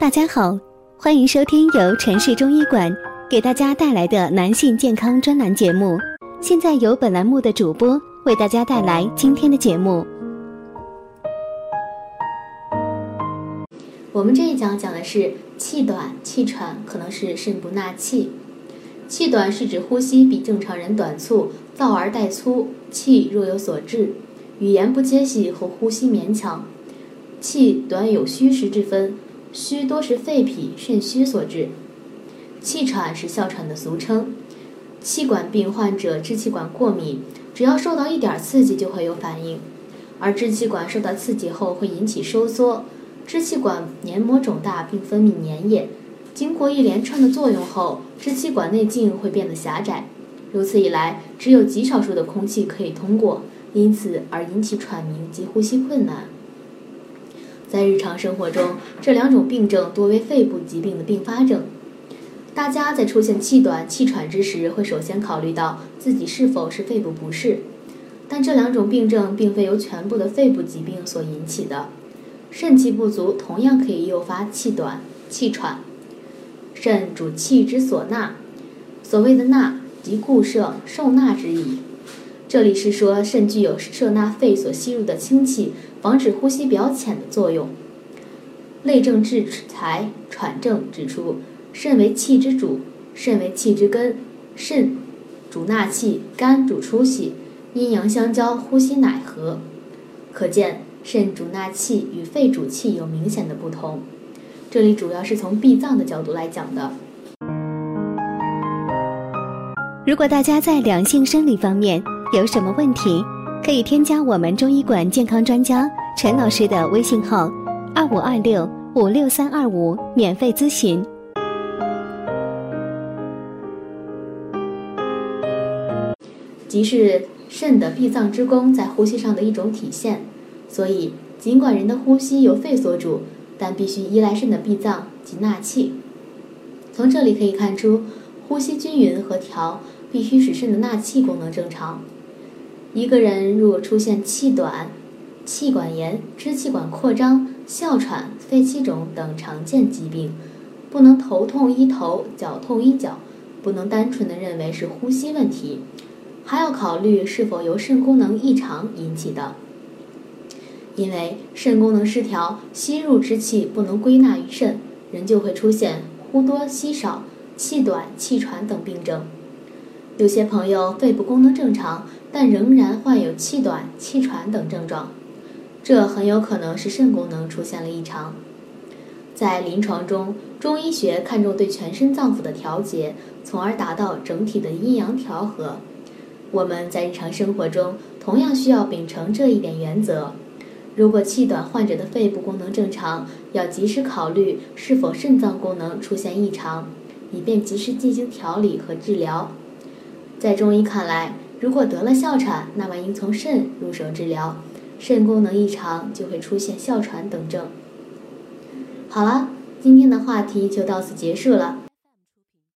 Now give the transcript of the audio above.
大家好，欢迎收听由城市中医馆给大家带来的男性健康专栏节目。现在由本栏目的主播为大家带来今天的节目。我们这一讲讲的是气短、气喘，可能是肾不纳气。气短是指呼吸比正常人短促，燥而带粗，气若有所滞，语言不接细或呼吸勉强。气短有虚实之分，虚多是肺脾肾虚所致。气喘是哮喘的俗称。气管病患者支气管过敏，只要受到一点刺激就会有反应，而支气管受到刺激后会引起收缩。支气管黏膜肿大并分泌粘液，经过一连串的作用后，支气管内径会变得狭窄，如此一来，只有极少数的空气可以通过，因此而引起喘鸣及呼吸困难。在日常生活中，这两种病症多为肺部疾病的并发症。大家在出现气短、气喘之时，会首先考虑到自己是否是肺部不适，但这两种病症并非由全部的肺部疾病所引起的。肾气不足同样可以诱发气短、气喘。肾主气之所纳，所谓的纳即固摄、受纳之意。这里是说肾具有摄纳肺所吸入的氢气，防止呼吸表浅的作用。类证治材喘症指出，肾为气之主，肾为气之根，肾主纳气，肝主出息，阴阳相交，呼吸乃和。可见。肾主纳气与肺主气有明显的不同，这里主要是从闭脏的角度来讲的。如果大家在两性生理方面有什么问题，可以添加我们中医馆健康专家陈老师的微信号：二五二六五六三二五，免费咨询。即是肾的闭脏之功在呼吸上的一种体现。所以，尽管人的呼吸由肺所主，但必须依赖肾的闭脏及纳气。从这里可以看出，呼吸均匀和调必须使肾的纳气功能正常。一个人如果出现气短、气管炎、支气管扩张、哮喘、肺气肿等常见疾病，不能头痛医头、脚痛医脚，不能单纯的认为是呼吸问题，还要考虑是否由肾功能异常引起的。因为肾功能失调，吸入之气不能归纳于肾，人就会出现呼多吸少、气短、气喘等病症。有些朋友肺部功能正常，但仍然患有气短、气喘等症状，这很有可能是肾功能出现了异常。在临床中，中医学看重对全身脏腑的调节，从而达到整体的阴阳调和。我们在日常生活中同样需要秉承这一点原则。如果气短患者的肺部功能正常，要及时考虑是否肾脏功能出现异常，以便及时进行调理和治疗。在中医看来，如果得了哮喘，那么应从肾入手治疗，肾功能异常就会出现哮喘等症。好了，今天的话题就到此结束了。